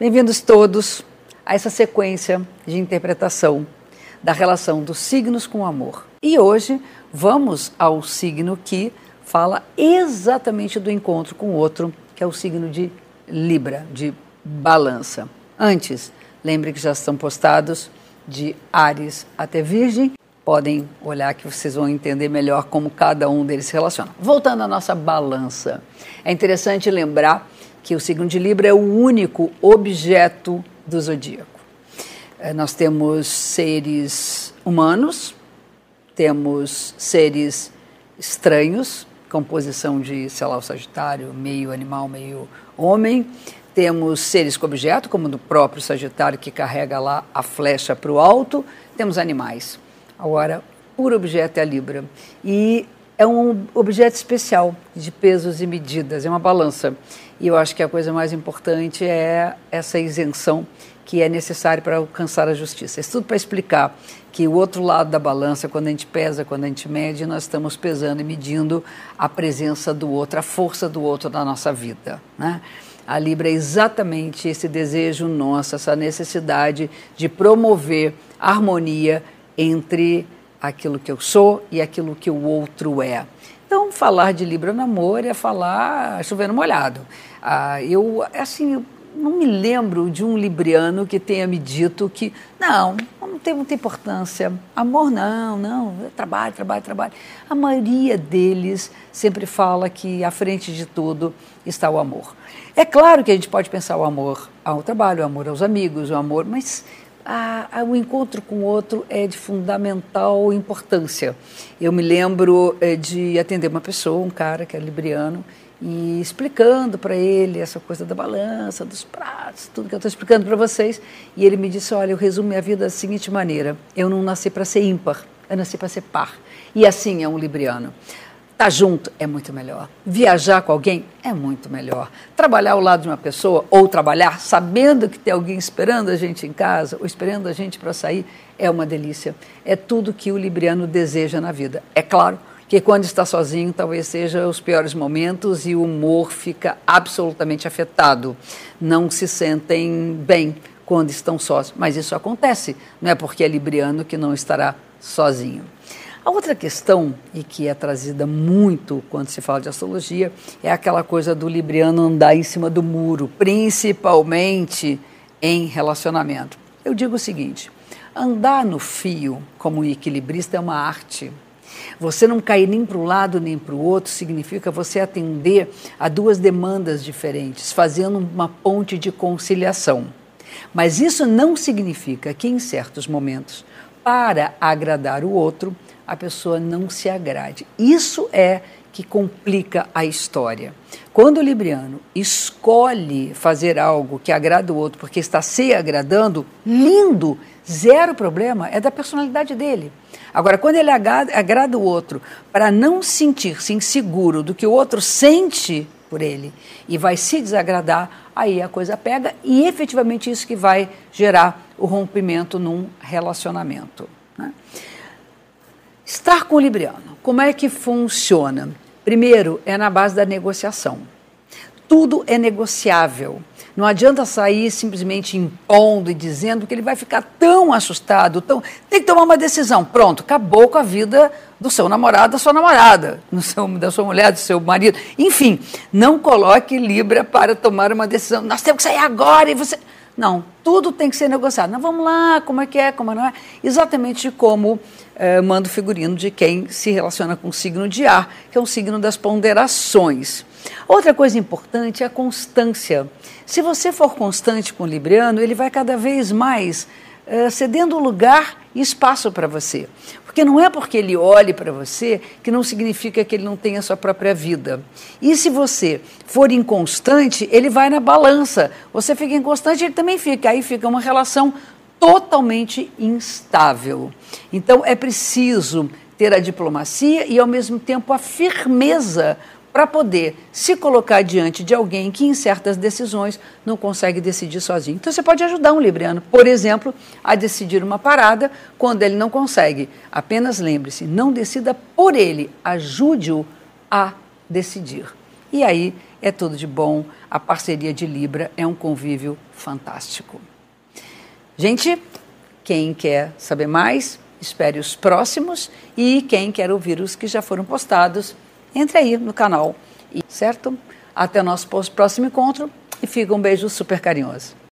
Bem-vindos todos a essa sequência de interpretação da relação dos signos com o amor. E hoje vamos ao signo que fala exatamente do encontro com o outro, que é o signo de Libra, de balança. Antes, lembre que já estão postados de Ares até Virgem. Podem olhar que vocês vão entender melhor como cada um deles se relaciona. Voltando à nossa balança, é interessante lembrar que o signo de Libra é o único objeto do zodíaco. É, nós temos seres humanos, temos seres estranhos, composição de, sei lá, o Sagitário, meio animal, meio homem. Temos seres com objeto, como no próprio Sagitário, que carrega lá a flecha para o alto. Temos animais. Agora, por objeto é a Libra. E é um objeto especial de pesos e medidas, é uma balança. E eu acho que a coisa mais importante é essa isenção que é necessária para alcançar a justiça. Isso tudo para explicar que o outro lado da balança, quando a gente pesa, quando a gente mede, nós estamos pesando e medindo a presença do outro, a força do outro na nossa vida. Né? A Libra é exatamente esse desejo nosso, essa necessidade de promover harmonia entre aquilo que eu sou e aquilo que o outro é. Então, falar de Libra no amor é falar chovendo molhado. Ah, eu, assim, não me lembro de um libriano que tenha me dito que não, não tem muita importância. Amor não, não, trabalho, trabalho, trabalho. A maioria deles sempre fala que à frente de tudo está o amor. É claro que a gente pode pensar o amor ao trabalho, o amor aos amigos, o amor, mas a, a, o encontro com o outro é de fundamental importância. Eu me lembro é, de atender uma pessoa, um cara que é libriano, e explicando para ele essa coisa da balança, dos pratos, tudo que eu estou explicando para vocês. E ele me disse: Olha, eu resumo minha vida da seguinte maneira: eu não nasci para ser ímpar, eu nasci para ser par. E assim é um libriano. Estar tá junto é muito melhor. Viajar com alguém é muito melhor. Trabalhar ao lado de uma pessoa ou trabalhar sabendo que tem alguém esperando a gente em casa ou esperando a gente para sair é uma delícia. É tudo que o libriano deseja na vida. É claro que quando está sozinho talvez seja os piores momentos e o humor fica absolutamente afetado. Não se sentem bem quando estão sós, mas isso acontece. Não é porque é libriano que não estará sozinho. A outra questão, e que é trazida muito quando se fala de astrologia, é aquela coisa do libriano andar em cima do muro, principalmente em relacionamento. Eu digo o seguinte: andar no fio como equilibrista é uma arte. Você não cair nem para um lado nem para o outro significa você atender a duas demandas diferentes, fazendo uma ponte de conciliação. Mas isso não significa que em certos momentos, para agradar o outro, a pessoa não se agrade. Isso é que complica a história. Quando o libriano escolhe fazer algo que agrada o outro porque está se agradando, lindo, zero problema, é da personalidade dele. Agora, quando ele agrada o outro para não sentir-se inseguro do que o outro sente por ele e vai se desagradar, aí a coisa pega e efetivamente isso que vai gerar o rompimento num relacionamento. Né? Estar com o Libriano, como é que funciona? Primeiro, é na base da negociação. Tudo é negociável. Não adianta sair simplesmente impondo e dizendo que ele vai ficar tão assustado, tão... tem que tomar uma decisão. Pronto, acabou com a vida do seu namorado, da sua namorada, seu, da sua mulher, do seu marido. Enfim, não coloque Libra para tomar uma decisão. Nós temos que sair agora e você. Não, tudo tem que ser negociado. Não, vamos lá, como é que é, como não é. Exatamente como eh, manda o figurino de quem se relaciona com o signo de ar, que é um signo das ponderações. Outra coisa importante é a constância. Se você for constante com o Libriano, ele vai cada vez mais eh, cedendo lugar e espaço para você. Porque não é porque ele olhe para você que não significa que ele não tenha sua própria vida. E se você for inconstante, ele vai na balança. Você fica inconstante, ele também fica. Aí fica uma relação totalmente instável. Então é preciso ter a diplomacia e, ao mesmo tempo, a firmeza para poder se colocar diante de alguém que, em certas decisões, não consegue decidir sozinho. Então, você pode ajudar um libriano, por exemplo, a decidir uma parada quando ele não consegue. Apenas lembre-se, não decida por ele, ajude-o a decidir. E aí é tudo de bom. A parceria de Libra é um convívio fantástico. Gente, quem quer saber mais, espere os próximos e quem quer ouvir os que já foram postados, entre aí no canal. Certo? Até o nosso próximo encontro e fica um beijo super carinhoso.